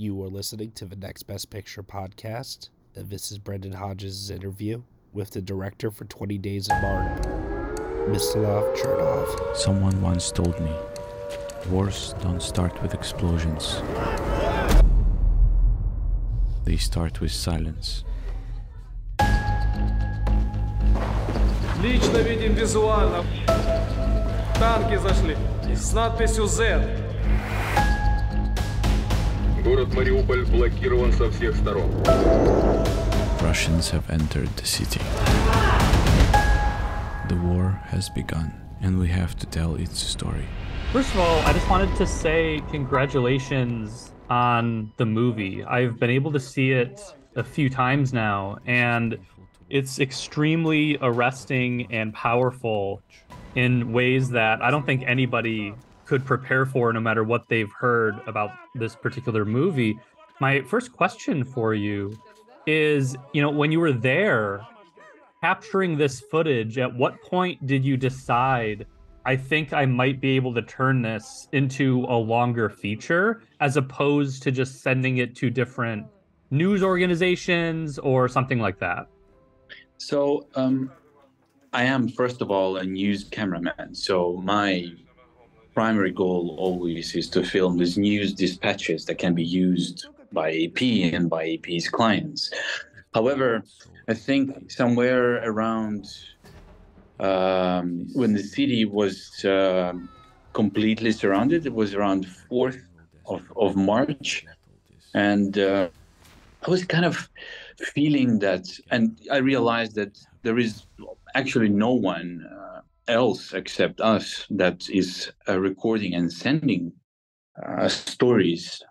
You are listening to the Next Best Picture podcast, and this is Brendan Hodges' interview with the director for 20 Days in Mariupol, Mstyslav Chernov. Someone once told me, wars don't start with explosions. They start with silence. Лично видим визуально. Танки зашли с надписью Z. Город Мариуполь блокирован со всех сторон. Russians have entered the city. The war has begun, and we have to tell its story. First of all, I just wanted to say congratulations on the movie. I've been able to see it a few times now, and it's extremely arresting and powerful in ways that I don't think anybody could prepare for, no matter what they've heard about this particular movie. My first question for you is you know, when you were there capturing this footage, at what point did you decide? I think I might be able to turn this into a longer feature as opposed to just sending it to different news organizations or something like that. So, um, I am first of all a news cameraman. So my primary goal always is to film these news dispatches that can be used by AP and by AP's clients. However, I think somewhere around um, when the city was uh, completely surrounded, it was around 4th of, of March. And uh, I was kind of feeling that, and I realized that there is actually no one uh, else except us that is uh, recording and sending uh, stories.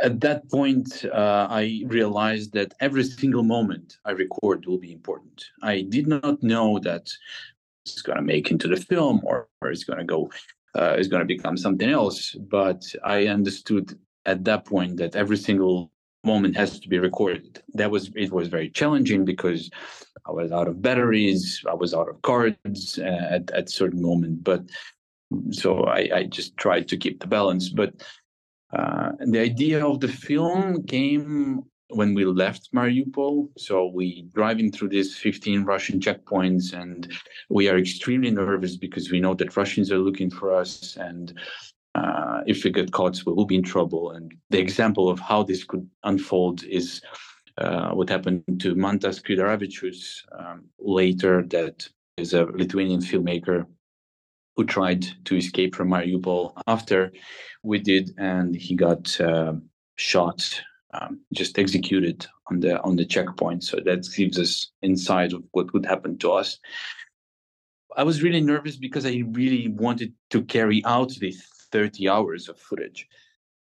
At that point, uh, I realized that every single moment I record will be important. I did not know that it's going to make into the film or, or it's going to go, uh, it's going to become something else. But I understood at that point that every single moment has to be recorded. That was it was very challenging because I was out of batteries, I was out of cards uh, at at certain moment. But so I, I just tried to keep the balance. But uh, the idea of the film came when we left Mariupol. So we driving through these 15 Russian checkpoints, and we are extremely nervous because we know that Russians are looking for us, and uh, if we get caught, we will be in trouble. And the example of how this could unfold is uh, what happened to Mantas Kvedaravičius um, later, that is a Lithuanian filmmaker who tried to escape from Mariupol after we did, and he got uh, shot, um, just executed on the on the checkpoint. So that gives us insight of what would happen to us. I was really nervous because I really wanted to carry out this 30 hours of footage.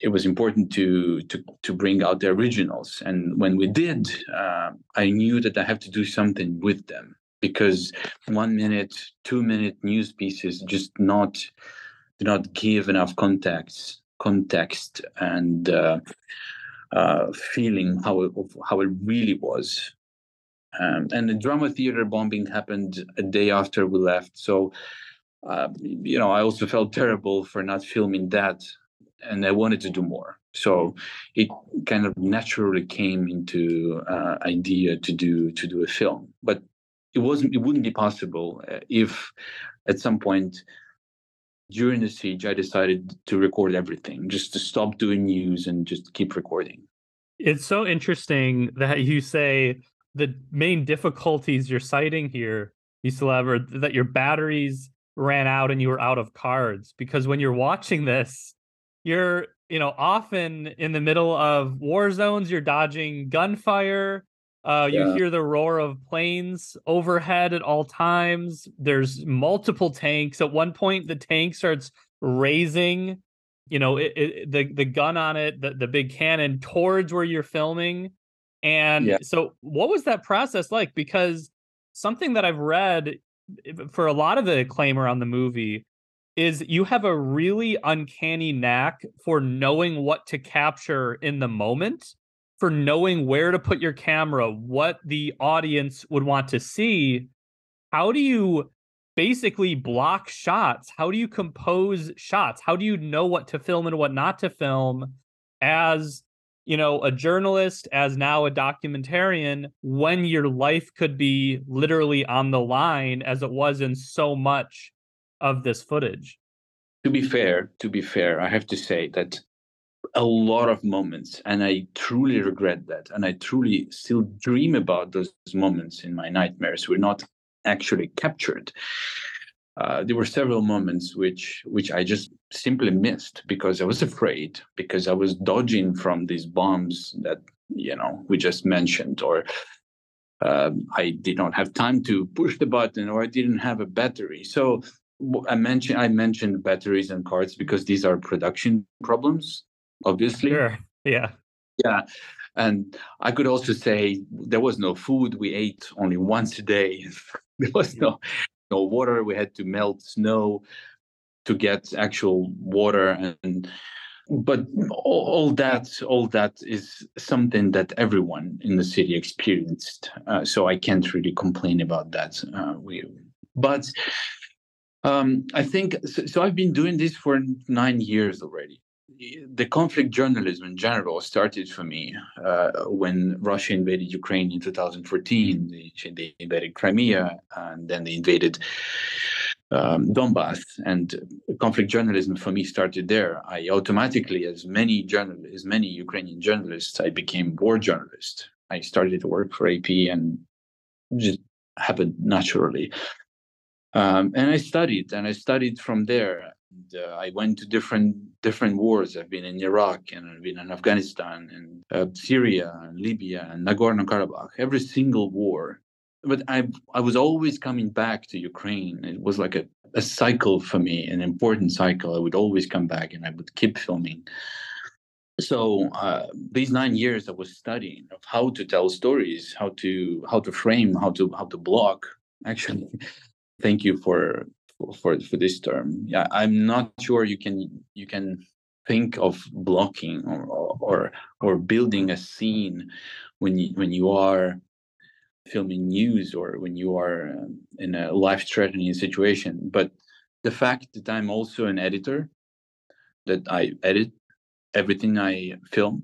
It was important to to to bring out the originals. And when we did uh, i knew that i have to do something with them because one minute two minute news pieces just not do not give enough context context and uh, uh, feeling how it, how it really was. Um, and the drama theater bombing happened a day after we left. So uh, you know, I also felt terrible for not filming that, and I wanted to do more. So it kind of naturally came into uh, idea to do to do a film, but it wasn't. It wouldn't be possible uh, if, at some point during the siege, I decided to record everything, just to stop doing news and just keep recording. It's so interesting that you say the main difficulties you're citing here, Mstyslav, are that your batteries ran out and you were out of cards because when you're watching this you're you know often in the middle of war zones you're dodging gunfire uh, you hear the roar of planes overhead at all times there's multiple tanks. At one point the tank starts raising you know it, it, the the gun on it the, the big cannon towards where you're filming and yeah. so what was that process like? Because something that i've read for a lot of the acclaim around the movie is you have a really uncanny knack for knowing what to capture in the moment, for knowing where to put your camera, what the audience would want to see. How do you basically block shots? How do you compose shots? How do you know what to film and what not to film as you know, a journalist as now a documentarian when your life could be literally on the line as it was in so much of this footage. To be fair, to be fair, I have to say that a lot of moments, and I truly regret that, and I truly still dream about those moments in my nightmares were not actually captured. Uh, there were several moments which which I just simply missed because I was afraid because I was dodging from these bombs that you know we just mentioned or um, I did not have time to push the button or I didn't have a battery. So I mentioned I mentioned batteries and cards because these are production problems, obviously. Sure. Yeah. Yeah. And I could also say there was no food. We ate only once a day. there was no no water. We had to melt snow to get actual water and but all, all that all that is something that everyone in the city experienced uh, so i can't really complain about that uh, we but um, i think so, so i've been doing this for nine years already the conflict journalism in general started for me uh, when Russia invaded Ukraine in 2014. They, they invaded Crimea and then they invaded um, Donbass. And conflict journalism for me started there. I automatically, as many journal, as many Ukrainian journalists, I became war journalist. I started to work for AP and just happened naturally. Um, and I studied, and I studied from there. And, uh, I went to different different wars. I've been in Iraq, and I've been in Afghanistan, and uh, Syria, and Libya, and Nagorno Karabakh. Every single war but I I was always coming back to Ukraine. It was like a, a cycle for me, an important cycle. I would always come back and I would keep filming. So uh, these nine years I was studying of how to tell stories, how to how to frame, how to how to block. Actually, thank you for for for this term. Yeah, I'm not sure you can you can think of blocking or or or building a scene when you when you are filming news or when you are um, in a life-threatening situation but the fact that i'm also an editor that i edit everything i film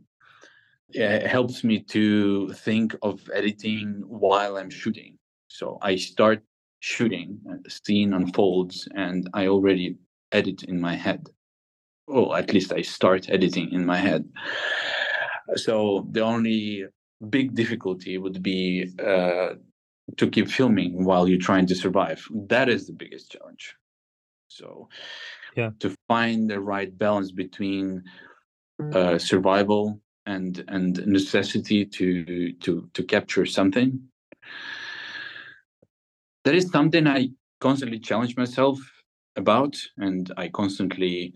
it helps me to think of editing while i'm shooting so i start shooting the scene unfolds and i already edit in my head or at least i start editing in my head so the only big difficulty would be uh, to keep filming while you're trying to survive. That is the biggest challenge. So, yeah, to find the right balance between uh, survival and and necessity to to to capture something. That is something I constantly challenge myself about, and I constantly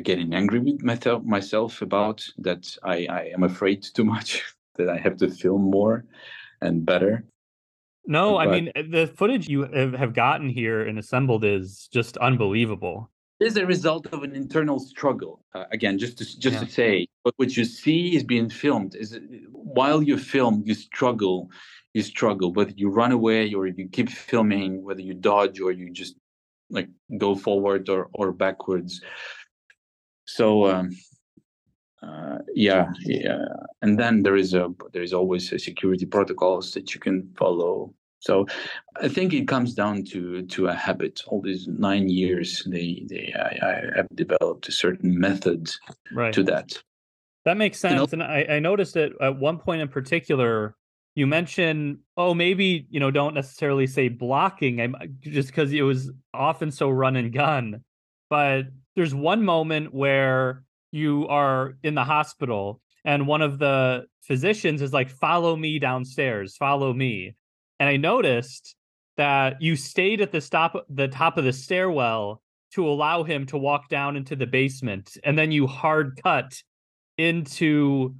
getting angry with myself myself about that I, I am afraid too much that I have to film more and better. No, but, I mean the footage you have gotten here and assembled is just unbelievable. Is a result of an internal struggle. Uh, again, just to just yeah. to say, but what you see is being filmed. Is while you film, you struggle, you struggle. Whether you run away or you keep filming, whether you dodge or you just like go forward or or backwards. So um, uh, yeah, yeah, and then there is a there is always a security protocols that you can follow. So I think it comes down to to a habit. All these nine years, they they I, I have developed a certain method right. to that. That makes sense, know, and I, I noticed that at one point in particular, you mentioned, oh, maybe you know, don't necessarily say blocking, I'm uh, just because it was often so run and gun. But there's one moment where you are in the hospital and one of the physicians is like follow me downstairs follow me and i noticed that you stayed at the stop the top of the stairwell to allow him to walk down into the basement and then you hard cut into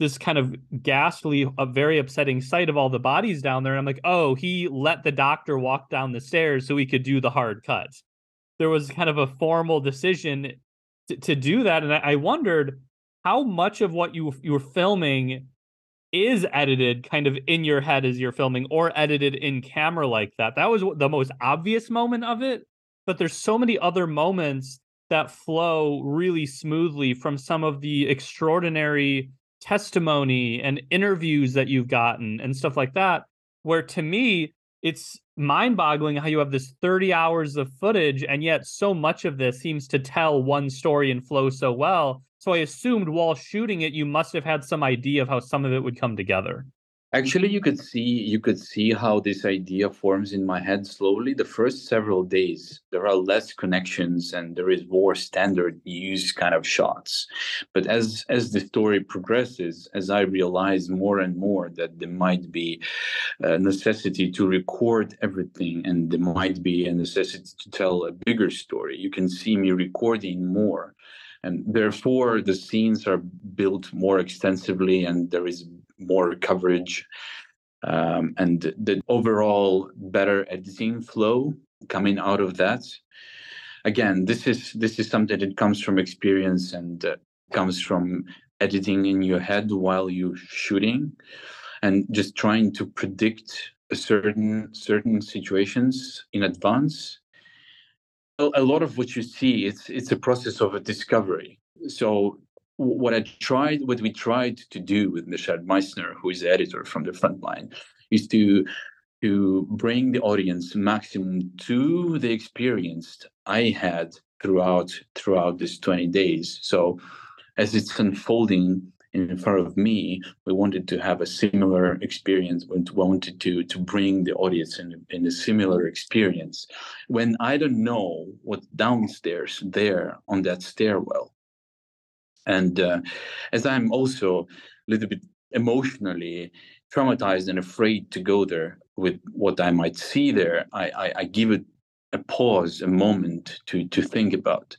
this kind of ghastly a very upsetting sight of all the bodies down there and i'm like oh he let the doctor walk down the stairs so he could do the hard cut there was kind of a formal decision to, to do that. And I, I wondered how much of what you you were filming is edited kind of in your head as you're filming or edited in camera like that. That was the most obvious moment of it, but there's so many other moments that flow really smoothly from some of the extraordinary testimony and interviews that you've gotten and stuff like that where to me it's mind-boggling how you have this 30 hours of footage and yet so much of this seems to tell one story and flow so well. So i assumed while shooting it you must have had some idea of how some of it would come together Actually, mm-hmm. you could see you could see how this idea forms in my head slowly. The first several days, there are less connections and there is more standard use kind of shots. But as as the story progresses, as I realize more and more that there might be a necessity to record everything and there might be a necessity to tell a bigger story, you can see me recording more and therefore the scenes are built more extensively and there is more coverage um, and the overall better editing flow coming out of that. Again this is this is something that comes from experience and uh, comes from editing in your head while you're shooting and just trying to predict certain certain situations in advance. A lot of what you see it's it's a process of a discovery. So what I tried, what we tried to do with Michelle Mizner, who is the editor from the front line, is to to bring the audience maximum to the experience I had throughout throughout this 20 days. So as it's unfolding in front of me, we wanted to have a similar experience. We wanted to to bring the audience in, in a similar experience. When I don't know what's downstairs there on that stairwell, and uh, as I'm also a little bit emotionally traumatized and afraid to go there with what I might see there, I, I, I give it a pause, a moment to to think about.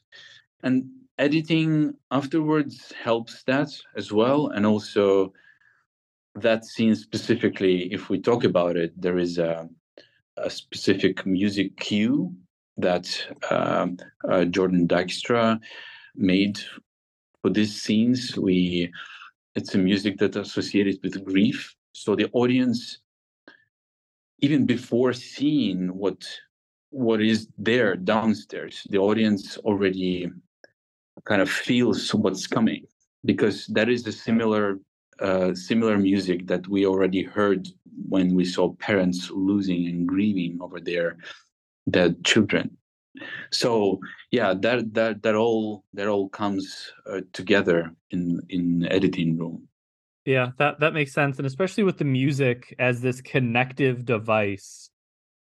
And editing afterwards helps that as well. And also that scene specifically, if we talk about it, there is a, a specific music cue that um, uh, Jordan Dykstra made for these scenes we it's a music that associated with grief. So the audience even before seeing what what is there downstairs the audience already kind of feels what's coming because that is a similar uh, similar music that we already heard when we saw parents losing and grieving over their dead children so yeah that that that all that all comes uh, together in in editing room. Yeah that that makes sense and especially with the music as this connective device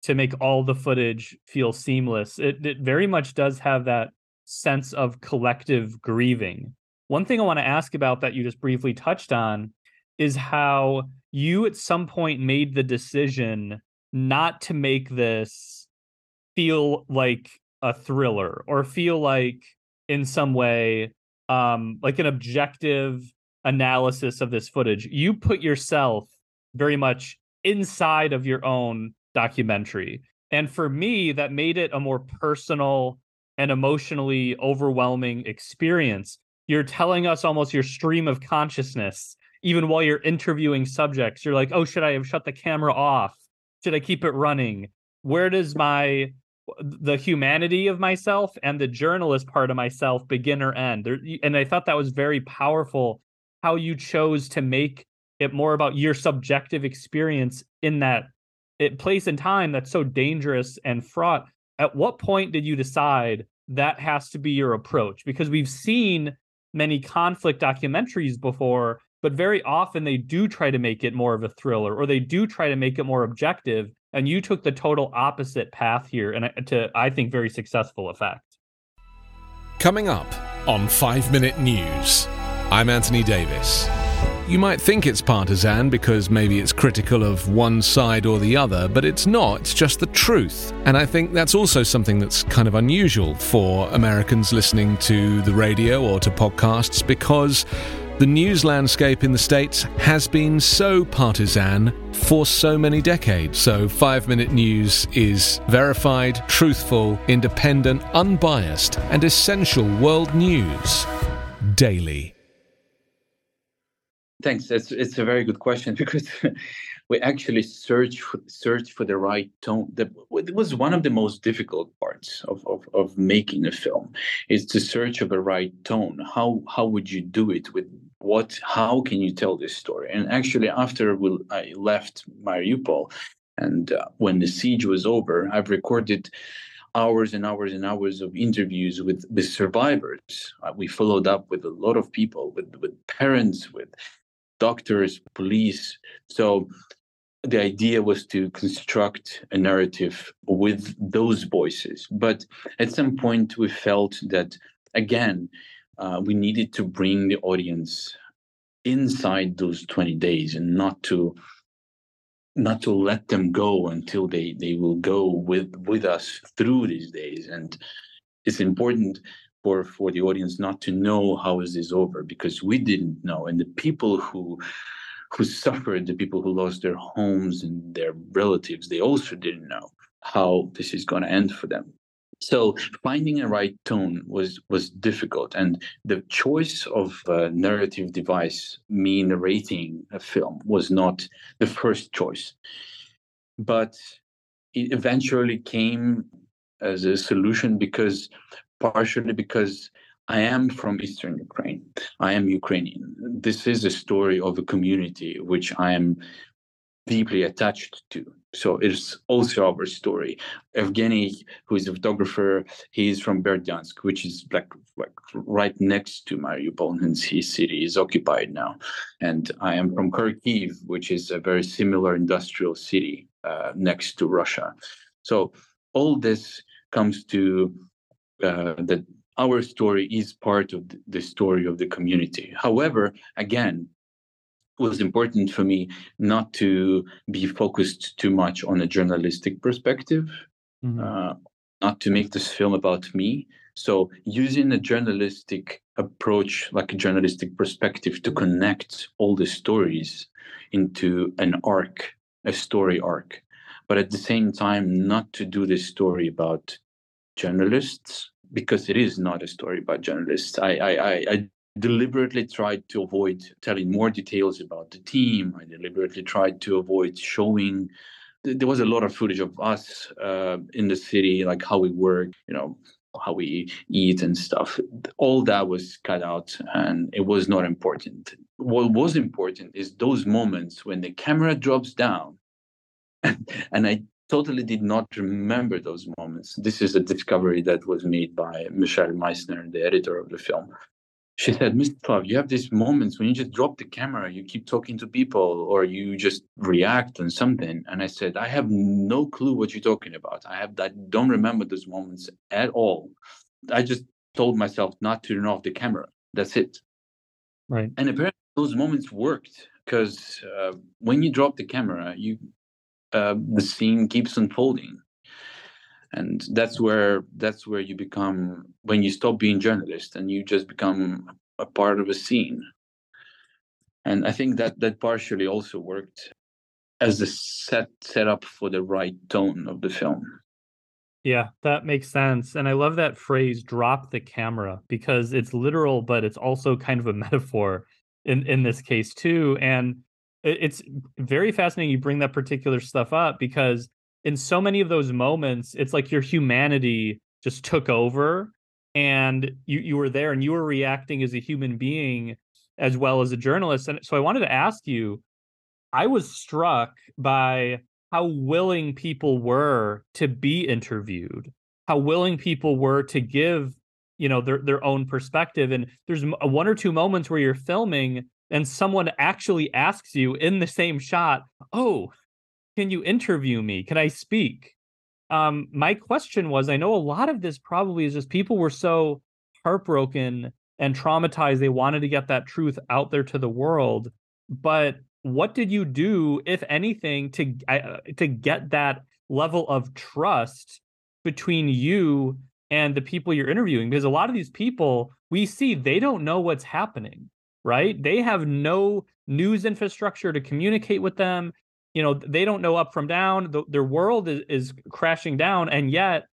to make all the footage feel seamless it, it very much does have that sense of collective grieving. One thing i want to ask about that you just briefly touched on is how you at some point made the decision not to make this feel like a thriller or feel like in some way um like an objective analysis of this footage. You put yourself very much inside of your own documentary. And for me that made it a more personal and emotionally overwhelming experience. You're telling us almost your stream of consciousness even while you're interviewing subjects. You're like oh should i have shut the camera off? Should i keep it running? Where does my the humanity of myself and the journalist part of myself begin or end. There, and i thought that was very powerful how you chose to make it more about your subjective experience in that it place and time that's so dangerous and fraught. At what point did you decide that has to be your approach? Because we've seen many conflict documentaries before but very often they do try to make it more of a thriller or they do try to make it more objective and you took the total opposite path here and uh, to i think very successful effect coming up on 5 minute news i'm anthony davis you might think it's partisan because maybe it's critical of one side or the other, but it's not. It's just the truth. And I think that's also something that's kind of unusual for Americans listening to the radio or to podcasts because the news landscape in the States has been so partisan for so many decades. So, five minute news is verified, truthful, independent, unbiased, and essential world news daily. Thanks. It's it's a very good question because we actually search for, search for the right tone. That it was one of the most difficult parts of, of, of making a film is to search of the right tone. How how would you do it with what? How can you tell this story? And actually, after we, I left Mariupol, and uh, when the siege was over, I've recorded hours and hours and hours of interviews with the survivors. Uh, we followed up with a lot of people, with with parents, with doctors, police. So the idea was to construct a narrative with those voices. But at some point, we felt that, again, uh, we needed to bring the audience inside those 20 days and not to not to let them go until they they will go with with us through these days. And it's important for for the audience not to know how is this over because we didn't know. And the people who who suffered the people who lost their homes and their relatives they also didn't know how this is going to end for them so finding a right tone was was difficult and the choice of a narrative device me narrating a film was not the first choice but it eventually came as a solution because partially because I am from Eastern Ukraine. I am Ukrainian. This is a story of a community which I am deeply attached to. So it's also our story. Evgeny, who is a photographer, he is from Berdyansk, which is like, like right next to Mariupol, and his city is occupied now. And I am from Kharkiv, which is a very similar industrial city uh, next to Russia. So all this comes to uh, that our story is part of the story of the community. However, again, was important for me not to be focused too much on a journalistic perspective, mm-hmm. uh, not to make this film about me. So, using a journalistic approach, like a journalistic perspective, to connect all the stories into an arc, a story arc, but at the same time, not to do this story about journalists because it is not a story about journalists. I, I, I deliberately tried to avoid telling more details about the team. I deliberately tried to avoid showing. There was a lot of footage of us uh, in the city, like how we work, you know, how we eat and stuff. All that was cut out, and it was not important. What was important is those moments when the camera drops down, and I totally did not remember those moments. This is a discovery that was made by Michelle Mizner, the editor of the film. She said, Mstyslav, you have these moments when you just drop the camera, you keep talking to people, or you just react on something. And I said, I have no clue what you're talking about. I have I don't remember those moments at all. I just told myself not to turn off the camera. That's it. Right. And apparently those moments worked because uh, when you drop the camera, you uh, the scene keeps unfolding and that's where that's where you become when you stop being journalist and you just become a part of a scene. And i think that that partially also worked as the set set up for the right tone of the film. Yeah that makes sense. And i love that phrase drop the camera because it's literal but it's also kind of a metaphor in in this case too. And it's very fascinating you bring that particular stuff up because in so many of those moments it's like your humanity just took over and you you were there and you were reacting as a human being as well as a journalist. And so i wanted to ask you i was struck by how willing people were to be interviewed how willing people were to give you know their their own perspective. And there's uh, one or two moments where you're filming and someone actually asks you in the same shot, "Oh, can you interview me? Can I speak?" Um, my question was, I know a lot of this probably is just people were so heartbroken and traumatized they wanted to get that truth out there to the world, but what did you do, if anything, to uh, to get that level of trust between you and the people you're interviewing? Because a lot of these people we see they don't know what's happening right? They have no news infrastructure to communicate with them. You know, they don't know up from down. The, their world is, is crashing down, and yet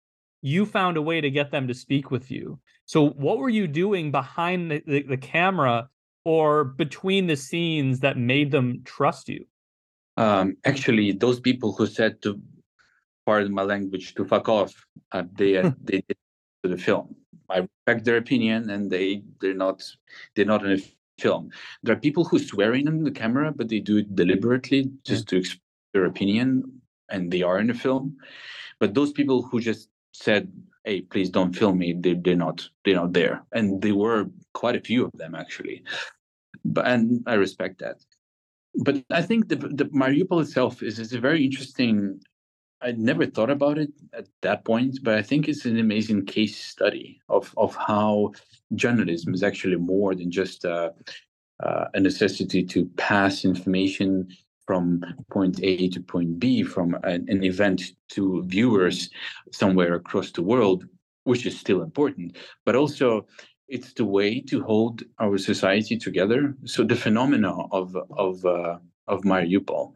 you found a way to get them to speak with you. So, what were you doing behind the, the, the camera or between the scenes that made them trust you? Um, actually, those people who said to, pardon my language, to fuck off, uh, they uh, they did to the film. I respect their opinion, and they they're not they're not in a film. There are people who swear in the camera, but they do it deliberately just to express their opinion, and they are in the film. But those people who just said, "Hey, please don't film me," they, they're not they're not there, and there were quite a few of them actually. But and I respect that. But I think the the Mariupol itself is is a very interesting I never thought about it at that point, but I think it's an amazing case study of of how journalism is actually more than just uh, uh, a necessity to pass information from point A to point B, from an, an event to viewers somewhere across the world, which is still important, but also it's the way to hold our society together. So the phenomena of of uh, of Mariupol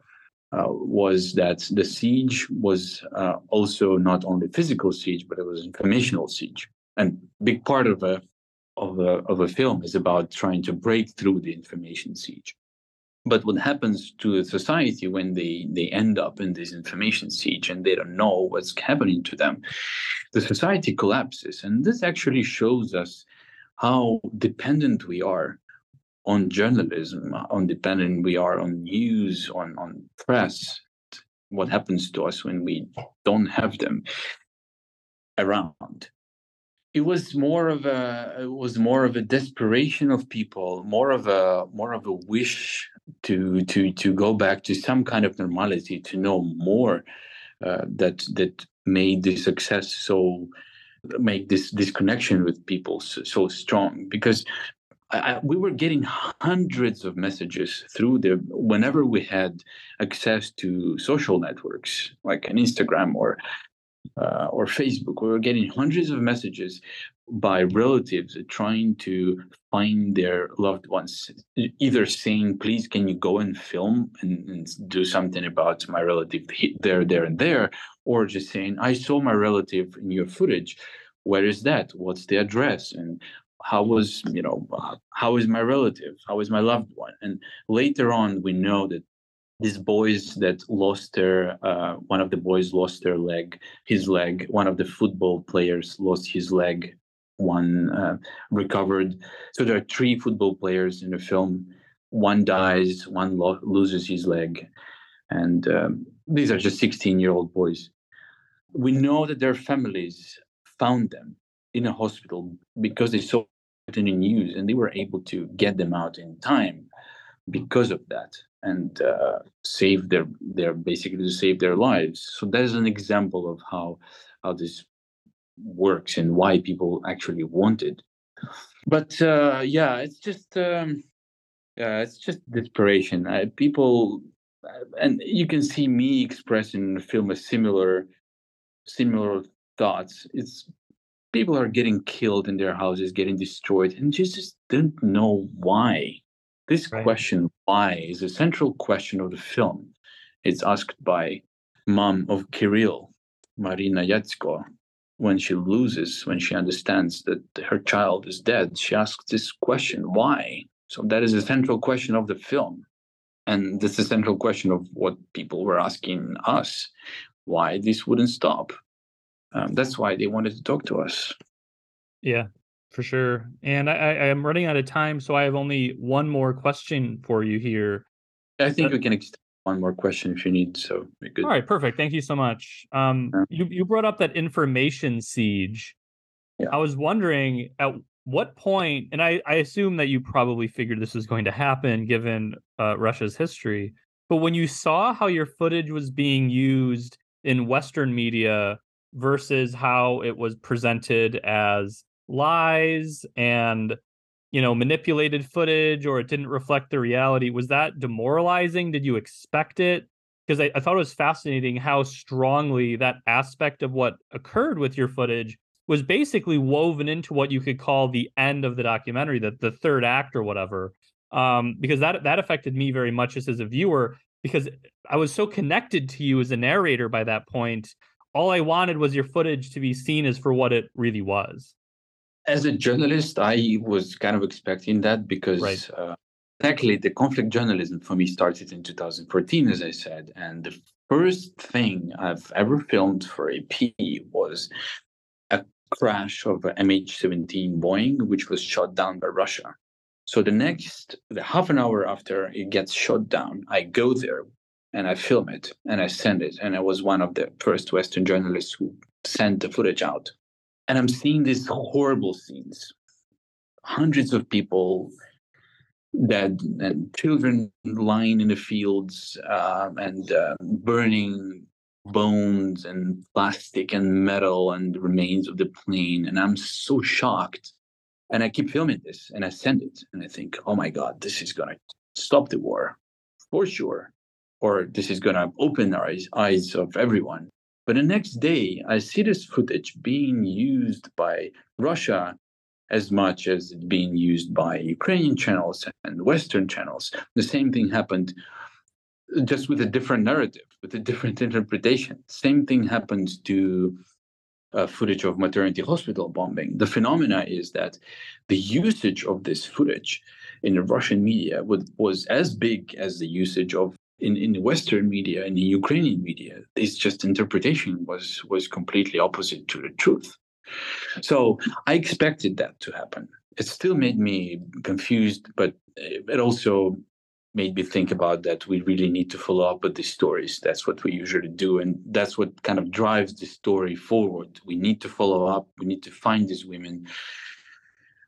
uh, was that the siege was uh, also not only physical siege, but it was informational siege. And big part of a of a of a film is about trying to break through the information siege. But what happens to society when they they end up in this information siege and they don't know what's happening to them, the society collapses. And this actually shows us how dependent we are on journalism, on dependent we are on news, on on press. What happens to us when we don't have them around? It was more of a it was more of a desperation of people, more of a more of a wish to to to go back to some kind of normality, to know more. Uh, that that made the success so make this this connection with people so, so strong because I, we were getting hundreds of messages through the whenever we had access to social networks like an Instagram or uh, or Facebook. We were getting hundreds of messages by relatives trying to find their loved ones, either saying, "Please, can you go and film and, and do something about my relative there, there, and there," or just saying, "I saw my relative in your footage." where is that what's the address and how was you know how is my relative? How is my loved one? And later on we know that these boys that lost their uh, one of the boys lost their leg his leg one of the football players lost his leg one uh, recovered. So there are three football players in the film. One dies one lo- loses his leg. And um, these are just 16 year old boys. We know that their families found them in a hospital because they saw it in the news and they were able to get them out in time because of that and uh, save their their basically to save their lives. So that is an example of how how this works and why people actually want it. But uh, yeah it's just um, yeah it's just desperation. Uh, people and you can see me expressing in the film a similar similar thoughts. It's people are getting killed in their houses, getting destroyed, and just, just don't know why. This right. question, why, is a central question of the film. It's asked by mom of Kirill, Marina Yatsko. When she loses, when she understands that her child is dead, she asks this question, why? So that is a central question of the film. And this is a central question of what people were asking us, why this wouldn't stop um, that's why they wanted to talk to us. Yeah, for sure. And I, I am running out of time, so I have only one more question for you here. I think uh, we can extend one more question if you need. So good. All right, perfect. Thank you so much. Um, yeah. you you brought up that information siege. Yeah. I was wondering at what point, and I I assume that you probably figured this was going to happen given uh, Russia's history. But when you saw how your footage was being used in Western media versus how it was presented as lies and you know manipulated footage or it didn't reflect the reality was that demoralizing? Did you expect it? Because I, I, thought it was fascinating how strongly that aspect of what occurred with your footage was basically woven into what you could call the end of the documentary the, the third act or whatever um, because that that affected me very much just as a viewer because i was so connected to you as a narrator by that point all I wanted was your footage to be seen as for what it really was. as a journalist, I was kind of expecting that because Right. uh, actually the conflict journalism for me started in 2014, as I said. And the first thing I've ever filmed for AP was a crash of a MH17 Boeing, which was shot down by Russia. So the next, the half an hour after it gets shot down, I go there and I film it and I send it. And I was one of the first Western journalists who sent the footage out. And I'm seeing these horrible scenes hundreds of people dead and children lying in the fields um, and uh, burning bones and plastic and metal and the remains of the plane. And I'm so shocked. And I keep filming this and I send it and I think, oh my God, this is going to stop the war for sure. Or this is going to open our eyes, eyes of everyone. But the next day, I see this footage being used by Russia as much as being used by Ukrainian channels and Western channels. The same thing happened just with a different narrative, with a different interpretation. Same thing happens to uh, footage of maternity hospital bombing. The phenomena is that the usage of this footage in the Russian media was as big as the usage of in, in the Western media and the Ukrainian media. It's just interpretation was was completely opposite to the truth. So I expected that to happen. It still made me confused, but it also made me think about that we really need to follow up with the stories. That's what we usually do. And that's what kind of drives the story forward. We need to follow up, we need to find these women,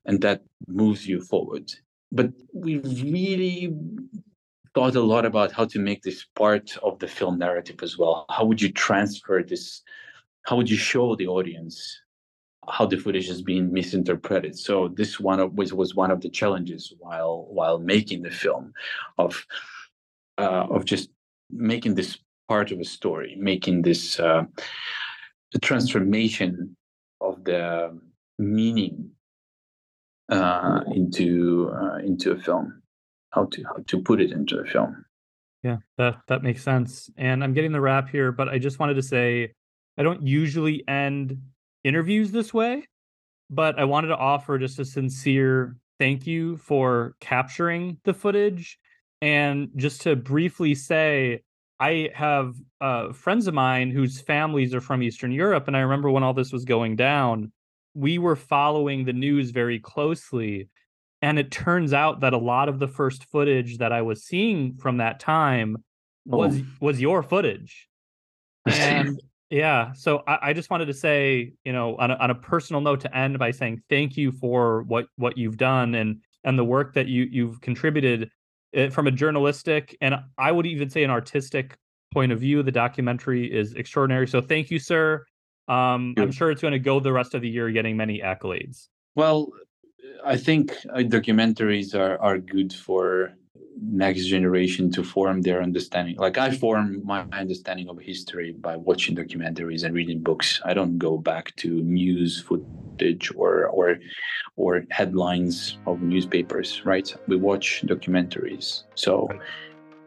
and that moves you forward. But we really thought a lot about how to make this part of the film narrative as well. How would you transfer this? How would you show the audience how the footage is being misinterpreted. So this one was was one of the challenges while while making the film, of uh, of just making this part of a story, making this uh, the transformation of the meaning uh, into uh, into a film. How to how to put it into a film. Yeah, that that makes sense. And I'm getting the wrap here, but I just wanted to say I don't usually end interviews this way, but I wanted to offer just a sincere thank you for capturing the footage and just to briefly say I have uh, friends of mine whose families are from Eastern Europe, and I remember when all this was going down, we were following the news very closely, and it turns out that a lot of the first footage that I was seeing from that time was Oh. was your footage, and yeah, so I, I just wanted to say, you know, on a, on a personal note, to end by saying thank you for what what you've done and and the work that you you've contributed uh, from a journalistic and I would even say an artistic point of view. The documentary is extraordinary. So thank you, sir. Um, I'm sure it's going to go the rest of the year getting many accolades. Well, I think uh, documentaries are, are good for next generation to form their understanding. Like I form my understanding of history by watching documentaries and reading books. I don't go back to news footage or or or headlines of newspapers. Right? We watch documentaries. So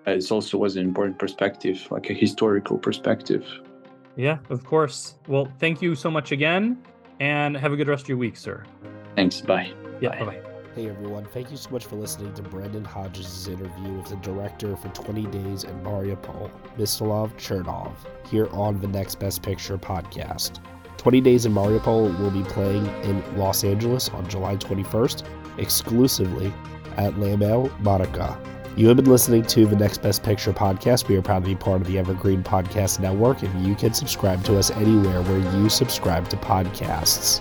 it also was an important perspective, like a historical perspective. Yeah, of course. Well, thank you so much again, and have a good rest of your week, sir. Thanks. Bye. Yeah, Bye. bye bye. Hey everyone, thank you so much for listening to Brendan Hodges' interview with the director for 20 Days in Mariupol, Mstyslav Chernov, here on the Next Best Picture podcast. 20 Days in Mariupol will be playing in Los Angeles on July 21st, exclusively at Laemmle Monica. You have been listening to the Next Best Picture podcast. We are proud to be part of the Evergreen Podcast Network, and you can subscribe to us anywhere where you subscribe to podcasts.